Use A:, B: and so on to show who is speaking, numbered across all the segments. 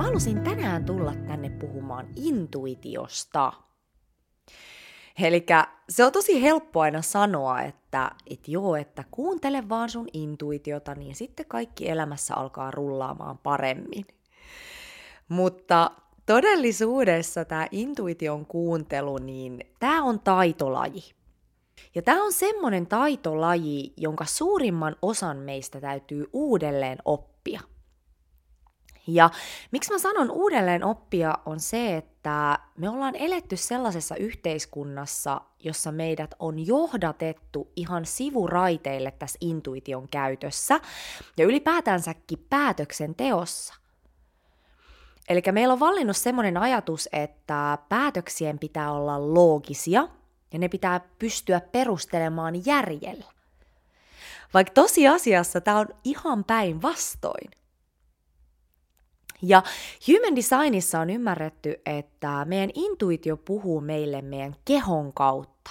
A: mä halusin tänään tulla tänne puhumaan intuitiosta. Eli se on tosi helppo aina sanoa, että et joo, että kuuntele vaan sun intuitiota, niin sitten kaikki elämässä alkaa rullaamaan paremmin. Mutta todellisuudessa tämä intuition kuuntelu, niin tämä on taitolaji. Ja tämä on semmoinen taitolaji, jonka suurimman osan meistä täytyy uudelleen oppia. Ja miksi mä sanon uudelleen oppia on se, että me ollaan eletty sellaisessa yhteiskunnassa, jossa meidät on johdatettu ihan sivuraiteille tässä intuition käytössä ja ylipäätänsäkin päätöksenteossa. Eli meillä on vallinnut semmoinen ajatus, että päätöksien pitää olla loogisia ja ne pitää pystyä perustelemaan järjellä. Vaikka tosiasiassa tämä on ihan päinvastoin. Ja human designissa on ymmärretty, että meidän intuitio puhuu meille meidän kehon kautta.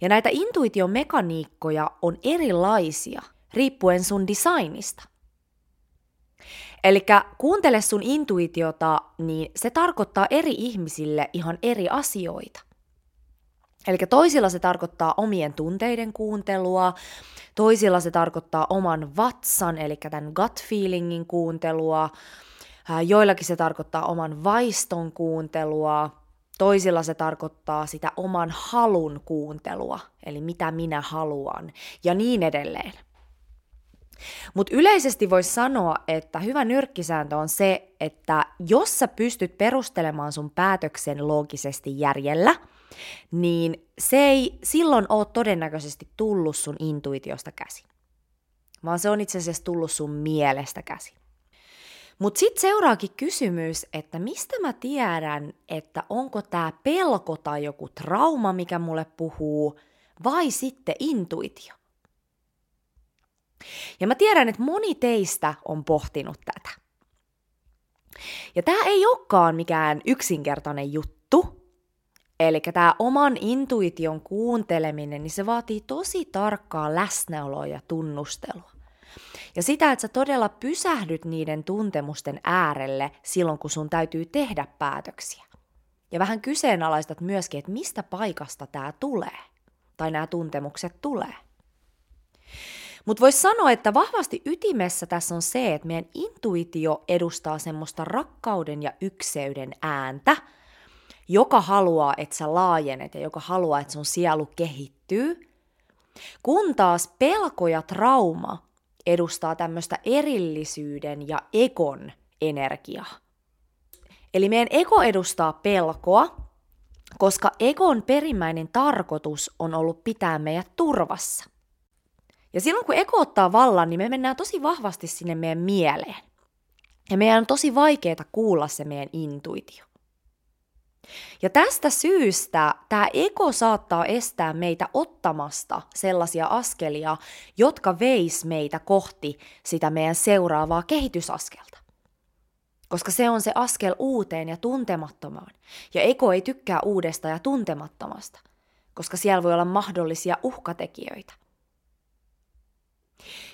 A: Ja näitä intuitiomekaniikkoja on erilaisia riippuen sun designista. Eli kuuntele sun intuitiota, niin se tarkoittaa eri ihmisille ihan eri asioita. Eli toisilla se tarkoittaa omien tunteiden kuuntelua, toisilla se tarkoittaa oman vatsan, eli tämän gut feelingin kuuntelua, joillakin se tarkoittaa oman vaiston kuuntelua, toisilla se tarkoittaa sitä oman halun kuuntelua, eli mitä minä haluan, ja niin edelleen. Mutta yleisesti voisi sanoa, että hyvä nyrkkisääntö on se, että jos sä pystyt perustelemaan sun päätöksen loogisesti järjellä – niin se ei silloin ole todennäköisesti tullut sun intuitiosta käsi, vaan se on itse asiassa tullut sun mielestä käsi. Mutta sitten seuraakin kysymys, että mistä mä tiedän, että onko tämä pelko tai joku trauma, mikä mulle puhuu, vai sitten intuitio. Ja mä tiedän, että moni teistä on pohtinut tätä. Ja tämä ei olekaan mikään yksinkertainen juttu, Eli tämä oman intuition kuunteleminen, niin se vaatii tosi tarkkaa läsnäoloa ja tunnustelua. Ja sitä, että sä todella pysähdyt niiden tuntemusten äärelle silloin, kun sun täytyy tehdä päätöksiä. Ja vähän kyseenalaistat myöskin, että mistä paikasta tämä tulee, tai nämä tuntemukset tulee. Mutta voisi sanoa, että vahvasti ytimessä tässä on se, että meidän intuitio edustaa semmoista rakkauden ja ykseyden ääntä – joka haluaa, että sä laajenet ja joka haluaa, että sun sielu kehittyy. Kun taas pelko ja trauma edustaa tämmöistä erillisyyden ja ekon energiaa. Eli meidän ego edustaa pelkoa, koska egon perimmäinen tarkoitus on ollut pitää meidät turvassa. Ja silloin kun ego ottaa vallan, niin me mennään tosi vahvasti sinne meidän mieleen. Ja meidän on tosi vaikeaa kuulla se meidän intuitio. Ja tästä syystä tämä ego saattaa estää meitä ottamasta sellaisia askelia, jotka veis meitä kohti sitä meidän seuraavaa kehitysaskelta. Koska se on se askel uuteen ja tuntemattomaan. Ja ego ei tykkää uudesta ja tuntemattomasta, koska siellä voi olla mahdollisia uhkatekijöitä.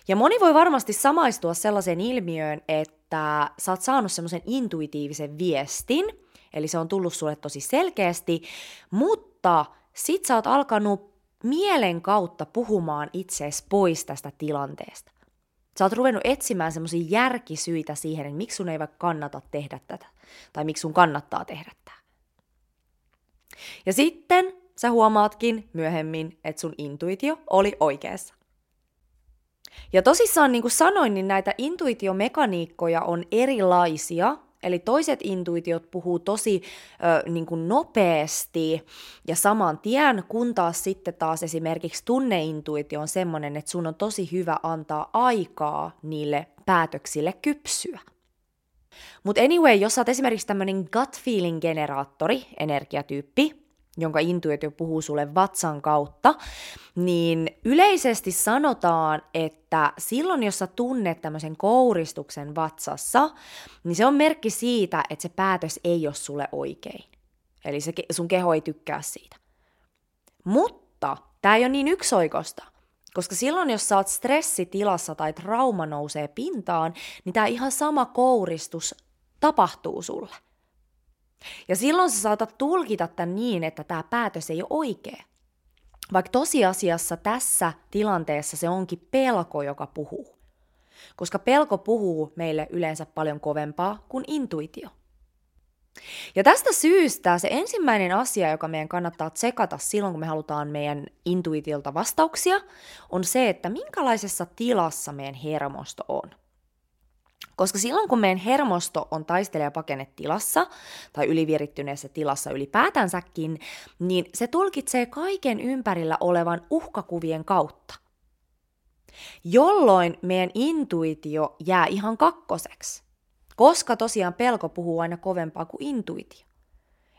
A: Ja moni voi varmasti samaistua sellaiseen ilmiöön, että sä oot saanut semmoisen intuitiivisen viestin – eli se on tullut sulle tosi selkeästi, mutta sit sä oot alkanut mielen kautta puhumaan itseesi pois tästä tilanteesta. Sä oot ruvennut etsimään semmoisia järkisyitä siihen, että miksi sun ei vaikka kannata tehdä tätä, tai miksi sun kannattaa tehdä tämä. Ja sitten sä huomaatkin myöhemmin, että sun intuitio oli oikeassa. Ja tosissaan, niin kuin sanoin, niin näitä intuitiomekaniikkoja on erilaisia, Eli toiset intuitiot puhuu tosi ö, niin kuin nopeasti ja saman tien, kun taas sitten taas esimerkiksi tunneintuitio on semmoinen, että sun on tosi hyvä antaa aikaa niille päätöksille kypsyä. Mutta anyway, jos sä oot esimerkiksi tämmöinen gut feeling generaattori, energiatyyppi, jonka intuitio puhuu sulle vatsan kautta, niin yleisesti sanotaan, että silloin jos sä tunnet tämmöisen kouristuksen vatsassa, niin se on merkki siitä, että se päätös ei ole sulle oikein. Eli se, sun keho ei tykkää siitä. Mutta tämä ei ole niin yksioikosta, koska silloin, jos sä oot stressitilassa tai trauma nousee pintaan, niin tämä ihan sama kouristus tapahtuu sulle. Ja silloin sä saatat tulkita tämän niin, että tämä päätös ei ole oikea. Vaikka tosiasiassa tässä tilanteessa se onkin pelko, joka puhuu. Koska pelko puhuu meille yleensä paljon kovempaa kuin intuitio. Ja tästä syystä se ensimmäinen asia, joka meidän kannattaa tsekata silloin, kun me halutaan meidän intuitiolta vastauksia, on se, että minkälaisessa tilassa meidän hermosto on. Koska silloin, kun meidän hermosto on taistelija tilassa tai ylivirittyneessä tilassa ylipäätänsäkin, niin se tulkitsee kaiken ympärillä olevan uhkakuvien kautta. Jolloin meidän intuitio jää ihan kakkoseksi. Koska tosiaan pelko puhuu aina kovempaa kuin intuitio.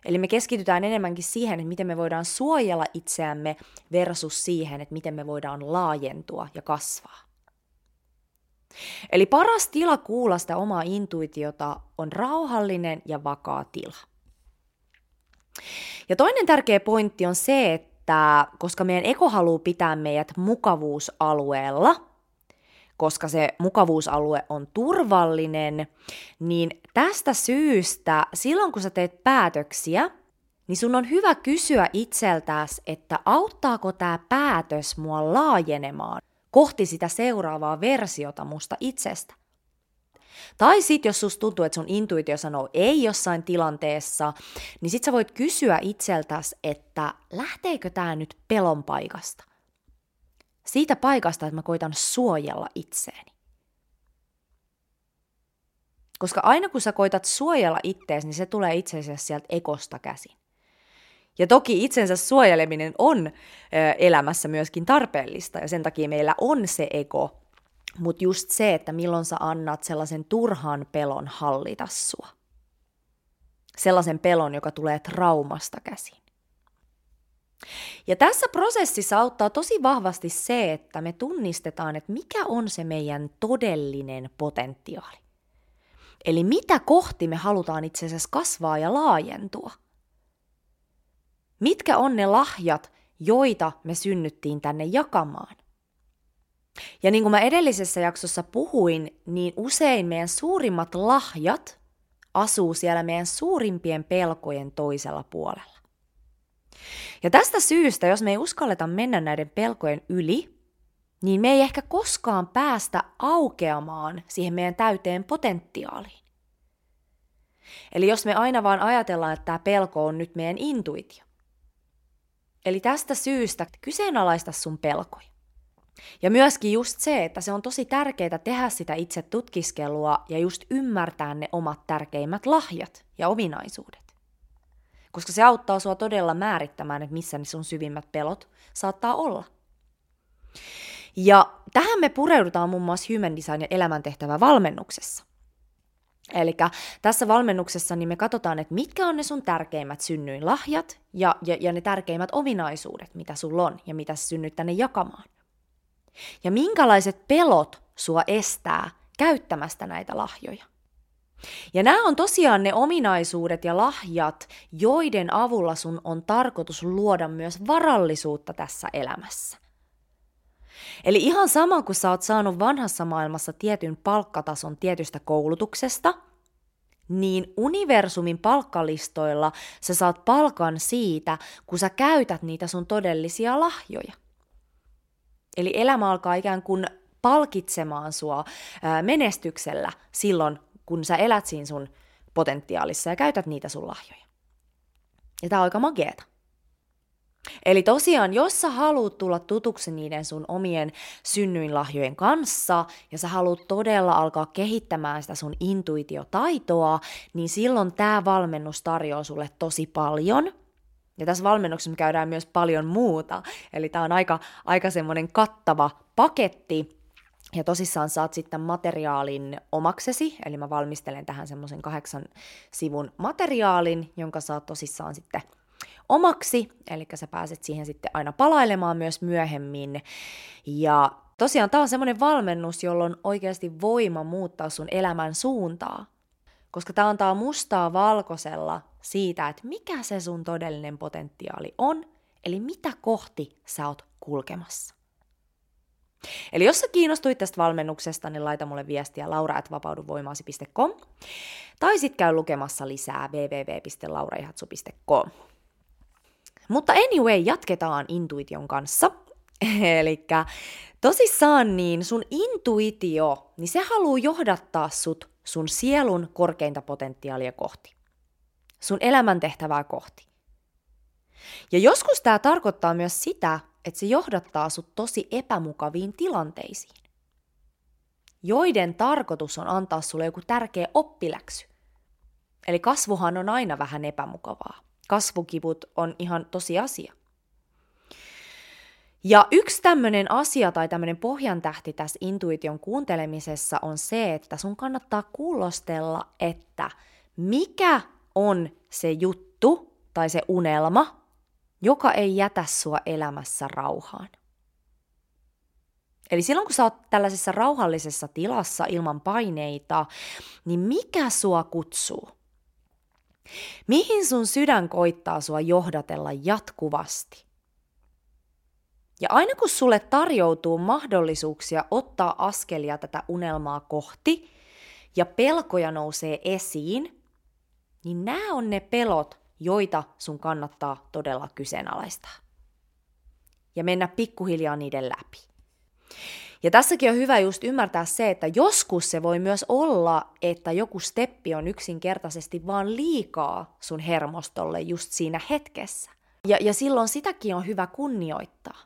A: Eli me keskitytään enemmänkin siihen, että miten me voidaan suojella itseämme versus siihen, että miten me voidaan laajentua ja kasvaa. Eli paras tila kuulla sitä omaa intuitiota on rauhallinen ja vakaa tila. Ja toinen tärkeä pointti on se, että koska meidän eko haluaa pitää meidät mukavuusalueella, koska se mukavuusalue on turvallinen, niin tästä syystä silloin kun sä teet päätöksiä, niin sun on hyvä kysyä itseltäsi, että auttaako tämä päätös mua laajenemaan kohti sitä seuraavaa versiota musta itsestä. Tai sit jos susta tuntuu, että sun intuitio sanoo ei jossain tilanteessa, niin sit sä voit kysyä itseltäsi, että lähteekö tämä nyt pelon paikasta? Siitä paikasta, että mä koitan suojella itseäni. Koska aina kun sä koitat suojella itteesi, niin se tulee itse asiassa sieltä ekosta käsin. Ja toki itsensä suojeleminen on elämässä myöskin tarpeellista, ja sen takia meillä on se ego, mutta just se, että milloin sä annat sellaisen turhan pelon hallita sua. Sellaisen pelon, joka tulee traumasta käsin. Ja tässä prosessissa auttaa tosi vahvasti se, että me tunnistetaan, että mikä on se meidän todellinen potentiaali. Eli mitä kohti me halutaan itse asiassa kasvaa ja laajentua. Mitkä on ne lahjat, joita me synnyttiin tänne jakamaan? Ja niin kuin mä edellisessä jaksossa puhuin, niin usein meidän suurimmat lahjat asuu siellä meidän suurimpien pelkojen toisella puolella. Ja tästä syystä, jos me ei uskalleta mennä näiden pelkojen yli, niin me ei ehkä koskaan päästä aukeamaan siihen meidän täyteen potentiaaliin. Eli jos me aina vaan ajatellaan, että tämä pelko on nyt meidän intuitio. Eli tästä syystä kyseenalaista sun pelkoja. Ja myöskin just se, että se on tosi tärkeää tehdä sitä itse tutkiskelua ja just ymmärtää ne omat tärkeimmät lahjat ja ominaisuudet koska se auttaa sua todella määrittämään, että missä ne sun syvimmät pelot saattaa olla. Ja tähän me pureudutaan muun muassa Human Design ja elämäntehtävä valmennuksessa. Eli tässä valmennuksessa niin me katsotaan, että mitkä on ne sun tärkeimmät synnyin lahjat ja, ja, ja ne tärkeimmät ominaisuudet, mitä sulla on ja mitä sä synnyt tänne jakamaan. Ja minkälaiset pelot sua estää käyttämästä näitä lahjoja. Ja nämä on tosiaan ne ominaisuudet ja lahjat, joiden avulla sun on tarkoitus luoda myös varallisuutta tässä elämässä. Eli ihan sama kuin sä oot saanut vanhassa maailmassa tietyn palkkatason tietystä koulutuksesta, niin universumin palkkalistoilla sä saat palkan siitä, kun sä käytät niitä sun todellisia lahjoja. Eli elämä alkaa ikään kuin palkitsemaan sua menestyksellä silloin, kun sä elät siinä sun potentiaalissa ja käytät niitä sun lahjoja. Ja tää on aika mageeta. Eli tosiaan, jos sä haluat tulla tutuksi niiden sun omien synnyinlahjojen kanssa ja sä haluat todella alkaa kehittämään sitä sun intuitiotaitoa, niin silloin tämä valmennus tarjoaa sulle tosi paljon. Ja tässä valmennuksessa me käydään myös paljon muuta. Eli tämä on aika, aika semmoinen kattava paketti, ja tosissaan saat sitten materiaalin omaksesi, eli mä valmistelen tähän semmoisen kahdeksan sivun materiaalin, jonka saat tosissaan sitten omaksi, eli sä pääset siihen sitten aina palailemaan myös myöhemmin. Ja tosiaan tämä on semmoinen valmennus, jolla on oikeasti voima muuttaa sun elämän suuntaa, koska tämä antaa mustaa valkoisella siitä, että mikä se sun todellinen potentiaali on, eli mitä kohti sä oot kulkemassa. Eli jos sä kiinnostuit tästä valmennuksesta, niin laita mulle viestiä laura.vapauduvoimaasi.com tai sit käy lukemassa lisää www.lauraihatsu.com. Mutta anyway, jatketaan intuition kanssa. Eli tosissaan niin sun intuitio, niin se haluaa johdattaa sut sun sielun korkeinta potentiaalia kohti. Sun elämäntehtävää kohti. Ja joskus tämä tarkoittaa myös sitä, että se johdattaa sut tosi epämukaviin tilanteisiin, joiden tarkoitus on antaa sulle joku tärkeä oppiläksy. Eli kasvuhan on aina vähän epämukavaa. Kasvukivut on ihan tosi asia. Ja yksi tämmöinen asia tai tämmöinen pohjantähti tässä intuition kuuntelemisessa on se, että sun kannattaa kuulostella, että mikä on se juttu tai se unelma, joka ei jätä sua elämässä rauhaan. Eli silloin kun sä oot tällaisessa rauhallisessa tilassa ilman paineita, niin mikä sua kutsuu? Mihin sun sydän koittaa sua johdatella jatkuvasti? Ja aina kun sulle tarjoutuu mahdollisuuksia ottaa askelia tätä unelmaa kohti ja pelkoja nousee esiin, niin nämä on ne pelot, joita sun kannattaa todella kyseenalaistaa. Ja mennä pikkuhiljaa niiden läpi. Ja tässäkin on hyvä just ymmärtää se, että joskus se voi myös olla, että joku steppi on yksinkertaisesti vaan liikaa sun hermostolle just siinä hetkessä. Ja, ja silloin sitäkin on hyvä kunnioittaa.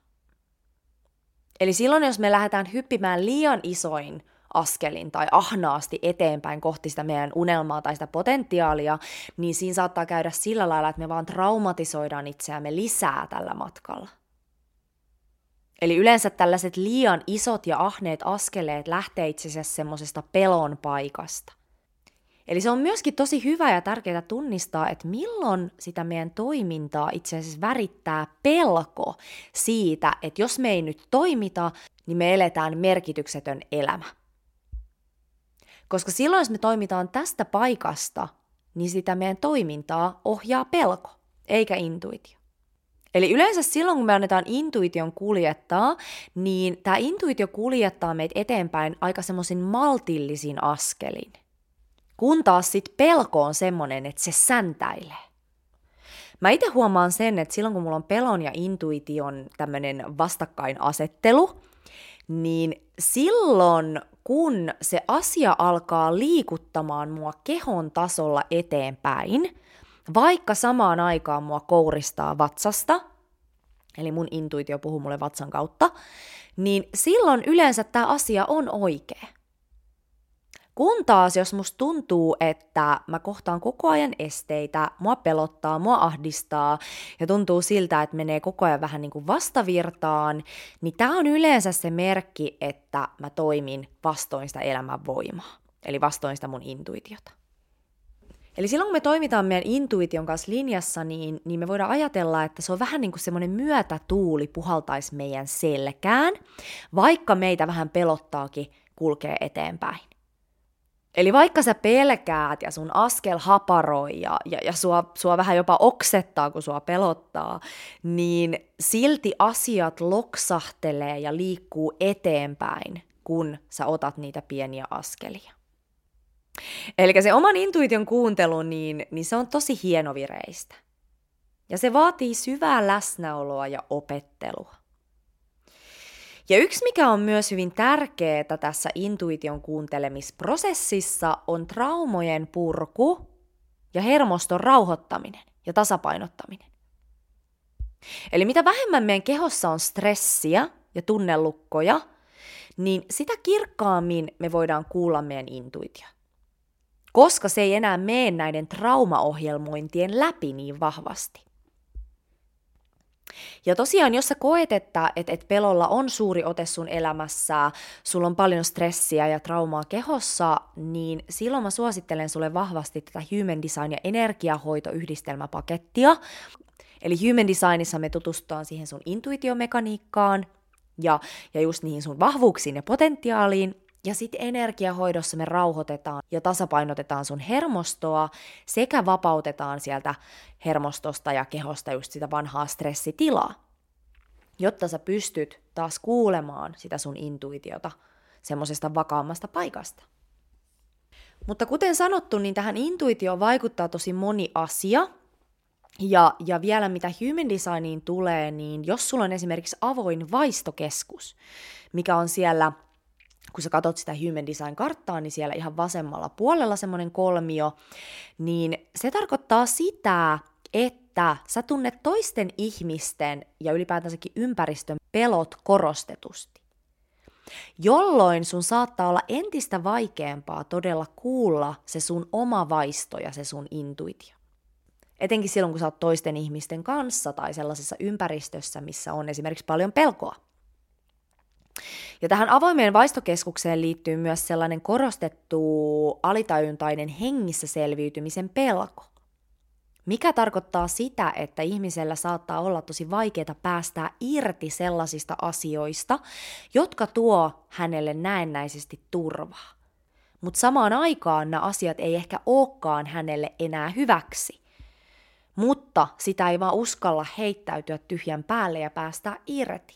A: Eli silloin, jos me lähdetään hyppimään liian isoin askelin tai ahnaasti eteenpäin kohti sitä meidän unelmaa tai sitä potentiaalia, niin siinä saattaa käydä sillä lailla, että me vaan traumatisoidaan itseämme lisää tällä matkalla. Eli yleensä tällaiset liian isot ja ahneet askeleet lähtee itse asiassa semmoisesta pelon paikasta. Eli se on myöskin tosi hyvä ja tärkeää tunnistaa, että milloin sitä meidän toimintaa itse asiassa värittää pelko siitä, että jos me ei nyt toimita, niin me eletään merkityksetön elämä. Koska silloin, jos me toimitaan tästä paikasta, niin sitä meidän toimintaa ohjaa pelko, eikä intuitio. Eli yleensä silloin, kun me annetaan intuition kuljettaa, niin tämä intuitio kuljettaa meitä eteenpäin aika semmoisin maltillisin askelin. Kun taas sit pelko on semmoinen, että se säntäilee. Mä itse huomaan sen, että silloin kun mulla on pelon ja intuition tämmöinen vastakkainasettelu, niin silloin kun se asia alkaa liikuttamaan mua kehon tasolla eteenpäin, vaikka samaan aikaan mua kouristaa vatsasta, eli mun intuitio puhuu mulle vatsan kautta, niin silloin yleensä tämä asia on oikea. Kun taas, jos musta tuntuu, että mä kohtaan koko ajan esteitä, mua pelottaa, mua ahdistaa ja tuntuu siltä, että menee koko ajan vähän niin kuin vastavirtaan, niin tämä on yleensä se merkki, että mä toimin vastoin sitä elämän voimaa, eli vastoin sitä mun intuitiota. Eli silloin kun me toimitaan meidän intuition kanssa linjassa, niin, niin me voidaan ajatella, että se on vähän niin kuin semmoinen myötätuuli puhaltaisi meidän selkään, vaikka meitä vähän pelottaakin kulkee eteenpäin. Eli vaikka sä pelkäät ja sun askel haparoi ja, ja, ja sua, sua vähän jopa oksettaa, kun sua pelottaa, niin silti asiat loksahtelee ja liikkuu eteenpäin, kun sä otat niitä pieniä askelia. Eli se oman intuition kuuntelu, niin, niin se on tosi hienovireistä. Ja se vaatii syvää läsnäoloa ja opettelua. Ja yksi, mikä on myös hyvin tärkeää tässä intuition kuuntelemisprosessissa, on traumojen purku ja hermoston rauhoittaminen ja tasapainottaminen. Eli mitä vähemmän meidän kehossa on stressiä ja tunnelukkoja, niin sitä kirkkaammin me voidaan kuulla meidän intuitio. Koska se ei enää mene näiden traumaohjelmointien läpi niin vahvasti. Ja tosiaan, jos sä koet, että et, et pelolla on suuri ote sun elämässä, sulla on paljon stressiä ja traumaa kehossa, niin silloin mä suosittelen sulle vahvasti tätä Human Design ja energiahoitoyhdistelmäpakettia. Eli Human Designissa me tutustutaan siihen sun intuitiomekaniikkaan ja, ja just niihin sun vahvuuksiin ja potentiaaliin, ja sitten energiahoidossa me rauhoitetaan ja tasapainotetaan sun hermostoa sekä vapautetaan sieltä hermostosta ja kehosta just sitä vanhaa stressitilaa. jotta sä pystyt taas kuulemaan sitä sun intuitiota semmoisesta vakaammasta paikasta. Mutta kuten sanottu, niin tähän intuitioon vaikuttaa tosi moni asia. Ja, ja vielä mitä human designiin tulee, niin jos sulla on esimerkiksi avoin vaistokeskus, mikä on siellä, kun sä katsot sitä human design-karttaa, niin siellä ihan vasemmalla puolella semmoinen kolmio, niin se tarkoittaa sitä, että sä tunnet toisten ihmisten ja ylipäätänsäkin ympäristön pelot korostetusti. Jolloin sun saattaa olla entistä vaikeampaa todella kuulla se sun oma vaisto ja se sun intuitio. Etenkin silloin, kun sä oot toisten ihmisten kanssa tai sellaisessa ympäristössä, missä on esimerkiksi paljon pelkoa. Ja tähän avoimeen vaistokeskukseen liittyy myös sellainen korostettu alitajuntainen hengissä selviytymisen pelko mikä tarkoittaa sitä, että ihmisellä saattaa olla tosi vaikeaa päästää irti sellaisista asioista, jotka tuo hänelle näennäisesti turvaa. Mutta samaan aikaan nämä asiat ei ehkä olekaan hänelle enää hyväksi. Mutta sitä ei vaan uskalla heittäytyä tyhjän päälle ja päästää irti.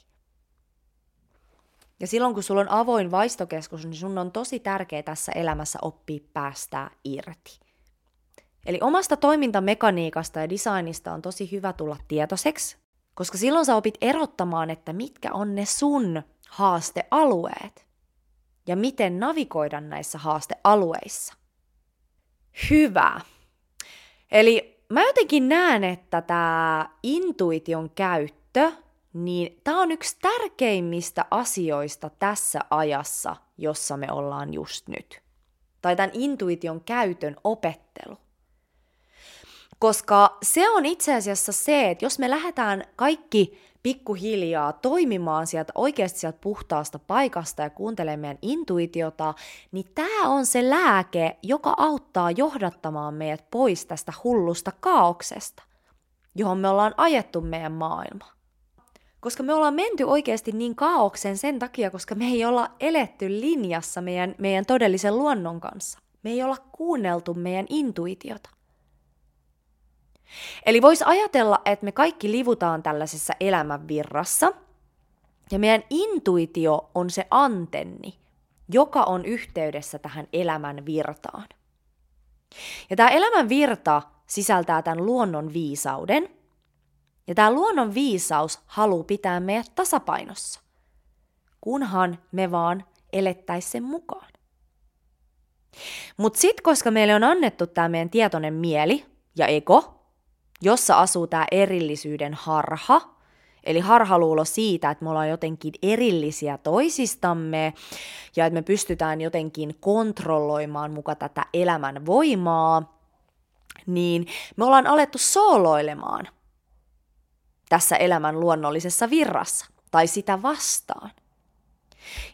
A: Ja silloin kun sulla on avoin vaistokeskus, niin sun on tosi tärkeää tässä elämässä oppia päästää irti. Eli omasta toimintamekaniikasta ja designista on tosi hyvä tulla tietoiseksi, koska silloin sä opit erottamaan, että mitkä on ne sun haastealueet ja miten navigoida näissä haastealueissa. Hyvä. Eli mä jotenkin näen, että tämä intuition käyttö, niin tämä on yksi tärkeimmistä asioista tässä ajassa, jossa me ollaan just nyt. Tai tämän intuition käytön opettelu. Koska se on itse asiassa se, että jos me lähdetään kaikki pikkuhiljaa toimimaan sieltä oikeasti sieltä puhtaasta paikasta ja kuuntelemaan meidän intuitiota, niin tämä on se lääke, joka auttaa johdattamaan meidät pois tästä hullusta kaauksesta, johon me ollaan ajettu meidän maailma. Koska me ollaan menty oikeasti niin kaaukseen sen takia, koska me ei olla eletty linjassa meidän, meidän todellisen luonnon kanssa. Me ei olla kuunneltu meidän intuitiota. Eli voisi ajatella, että me kaikki livutaan tällaisessa elämänvirrassa, ja meidän intuitio on se antenni, joka on yhteydessä tähän elämän virtaan. Ja tämä elämän virta sisältää tämän luonnon viisauden, ja tämä luonnon viisaus haluaa pitää meidät tasapainossa, kunhan me vaan elettäisiin sen mukaan. Mutta sitten, koska meille on annettu tämä meidän tietoinen mieli ja ego, jossa asuu tämä erillisyyden harha, eli harhaluulo siitä, että me ollaan jotenkin erillisiä toisistamme ja että me pystytään jotenkin kontrolloimaan muka tätä elämän voimaa, niin me ollaan alettu sooloilemaan tässä elämän luonnollisessa virrassa tai sitä vastaan.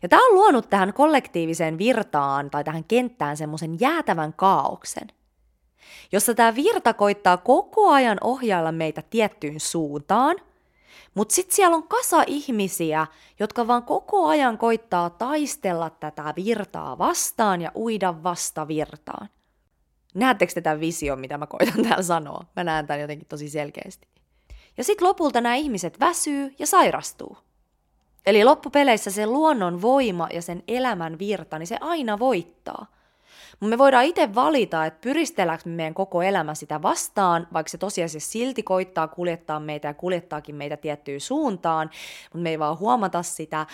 A: Ja tämä on luonut tähän kollektiiviseen virtaan tai tähän kenttään semmoisen jäätävän kaauksen, jossa tämä virta koittaa koko ajan ohjailla meitä tiettyyn suuntaan, mutta sitten siellä on kasa ihmisiä, jotka vaan koko ajan koittaa taistella tätä virtaa vastaan ja uida vasta virtaan. Näettekö te tämän vision, mitä mä koitan täällä sanoa? Mä näen tämän jotenkin tosi selkeästi. Ja sitten lopulta nämä ihmiset väsyy ja sairastuu. Eli loppupeleissä se luonnon voima ja sen elämän virta, niin se aina voittaa – mutta me voidaan itse valita, että pyristelläänkö me meidän koko elämä sitä vastaan, vaikka se tosiasiassa silti koittaa kuljettaa meitä ja kuljettaakin meitä tiettyyn suuntaan, mutta me ei vaan huomata sitä.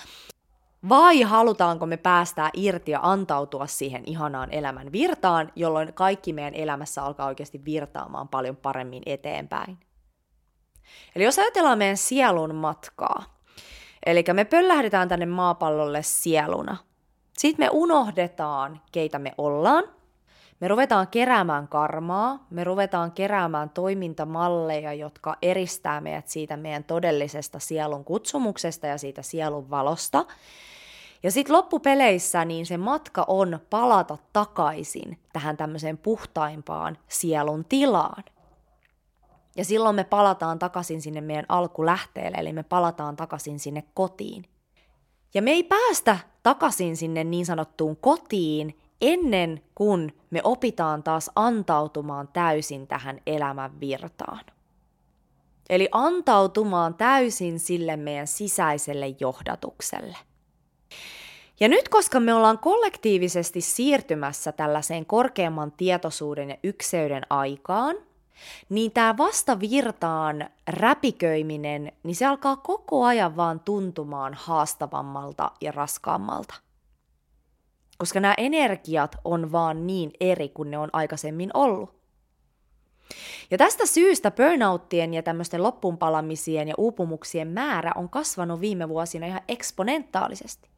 A: Vai halutaanko me päästää irti ja antautua siihen ihanaan elämän virtaan, jolloin kaikki meidän elämässä alkaa oikeasti virtaamaan paljon paremmin eteenpäin. Eli jos ajatellaan meidän sielun matkaa, eli me pöllähdetään tänne maapallolle sieluna – sitten me unohdetaan, keitä me ollaan. Me ruvetaan keräämään karmaa, me ruvetaan keräämään toimintamalleja, jotka eristää meidät siitä meidän todellisesta sielun kutsumuksesta ja siitä sielun valosta. Ja sitten loppupeleissä niin se matka on palata takaisin tähän tämmöiseen puhtaimpaan sielun tilaan. Ja silloin me palataan takaisin sinne meidän alkulähteelle, eli me palataan takaisin sinne kotiin. Ja me ei päästä takaisin sinne niin sanottuun kotiin ennen kuin me opitaan taas antautumaan täysin tähän elämän virtaan. Eli antautumaan täysin sille meidän sisäiselle johdatukselle. Ja nyt koska me ollaan kollektiivisesti siirtymässä tällaiseen korkeamman tietoisuuden ja ykseyden aikaan, niin tämä vastavirtaan räpiköiminen, niin se alkaa koko ajan vaan tuntumaan haastavammalta ja raskaammalta. Koska nämä energiat on vaan niin eri kuin ne on aikaisemmin ollut. Ja tästä syystä burnouttien ja tämmöisten loppuunpalamisien ja uupumuksien määrä on kasvanut viime vuosina ihan eksponentaalisesti.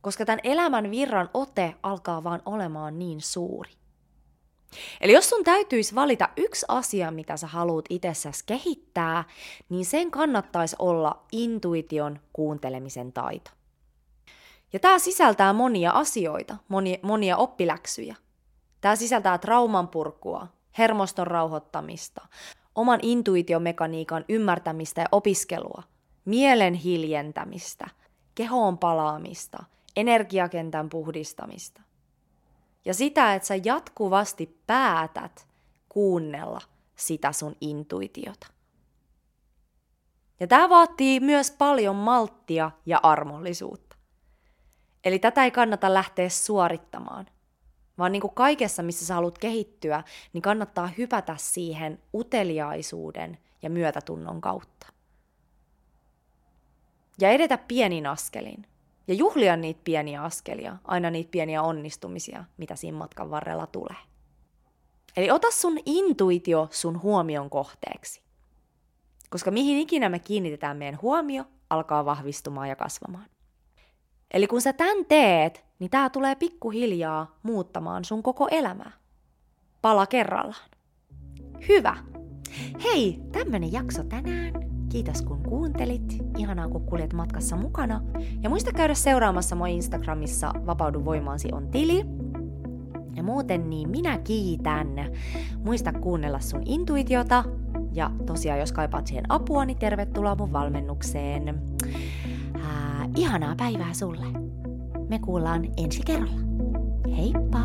A: Koska tämän elämän virran ote alkaa vaan olemaan niin suuri. Eli jos sun täytyisi valita yksi asia, mitä sä haluat itsessäsi kehittää, niin sen kannattaisi olla intuition kuuntelemisen taito. Ja tämä sisältää monia asioita, monia, monia oppiläksyjä. Tämä sisältää trauman purkua, hermoston rauhoittamista, oman intuitiomekaniikan ymmärtämistä ja opiskelua, mielen hiljentämistä, kehoon palaamista, energiakentän puhdistamista. Ja sitä, että sä jatkuvasti päätät kuunnella sitä sun intuitiota. Ja tämä vaatii myös paljon malttia ja armollisuutta. Eli tätä ei kannata lähteä suorittamaan, vaan niin kuin kaikessa, missä sä haluat kehittyä, niin kannattaa hypätä siihen uteliaisuuden ja myötätunnon kautta. Ja edetä pienin askelin. Ja juhlia niitä pieniä askelia, aina niitä pieniä onnistumisia, mitä siinä matkan varrella tulee. Eli ota sun intuitio sun huomion kohteeksi. Koska mihin ikinä me kiinnitetään meidän huomio, alkaa vahvistumaan ja kasvamaan. Eli kun sä tän teet, niin tää tulee pikkuhiljaa muuttamaan sun koko elämää. Pala kerrallaan. Hyvä. Hei, tämmönen jakso tänään. Kiitos kun kuuntelit. Ihanaa kun kuljet matkassa mukana. Ja muista käydä seuraamassa mua Instagramissa Vapaudu voimaansi on tili. Ja muuten niin minä kiitän. Muista kuunnella sun intuitiota. Ja tosiaan jos kaipaat siihen apua, niin tervetuloa mun valmennukseen. Ää, ihanaa päivää sulle. Me kuullaan ensi kerralla. Heippa!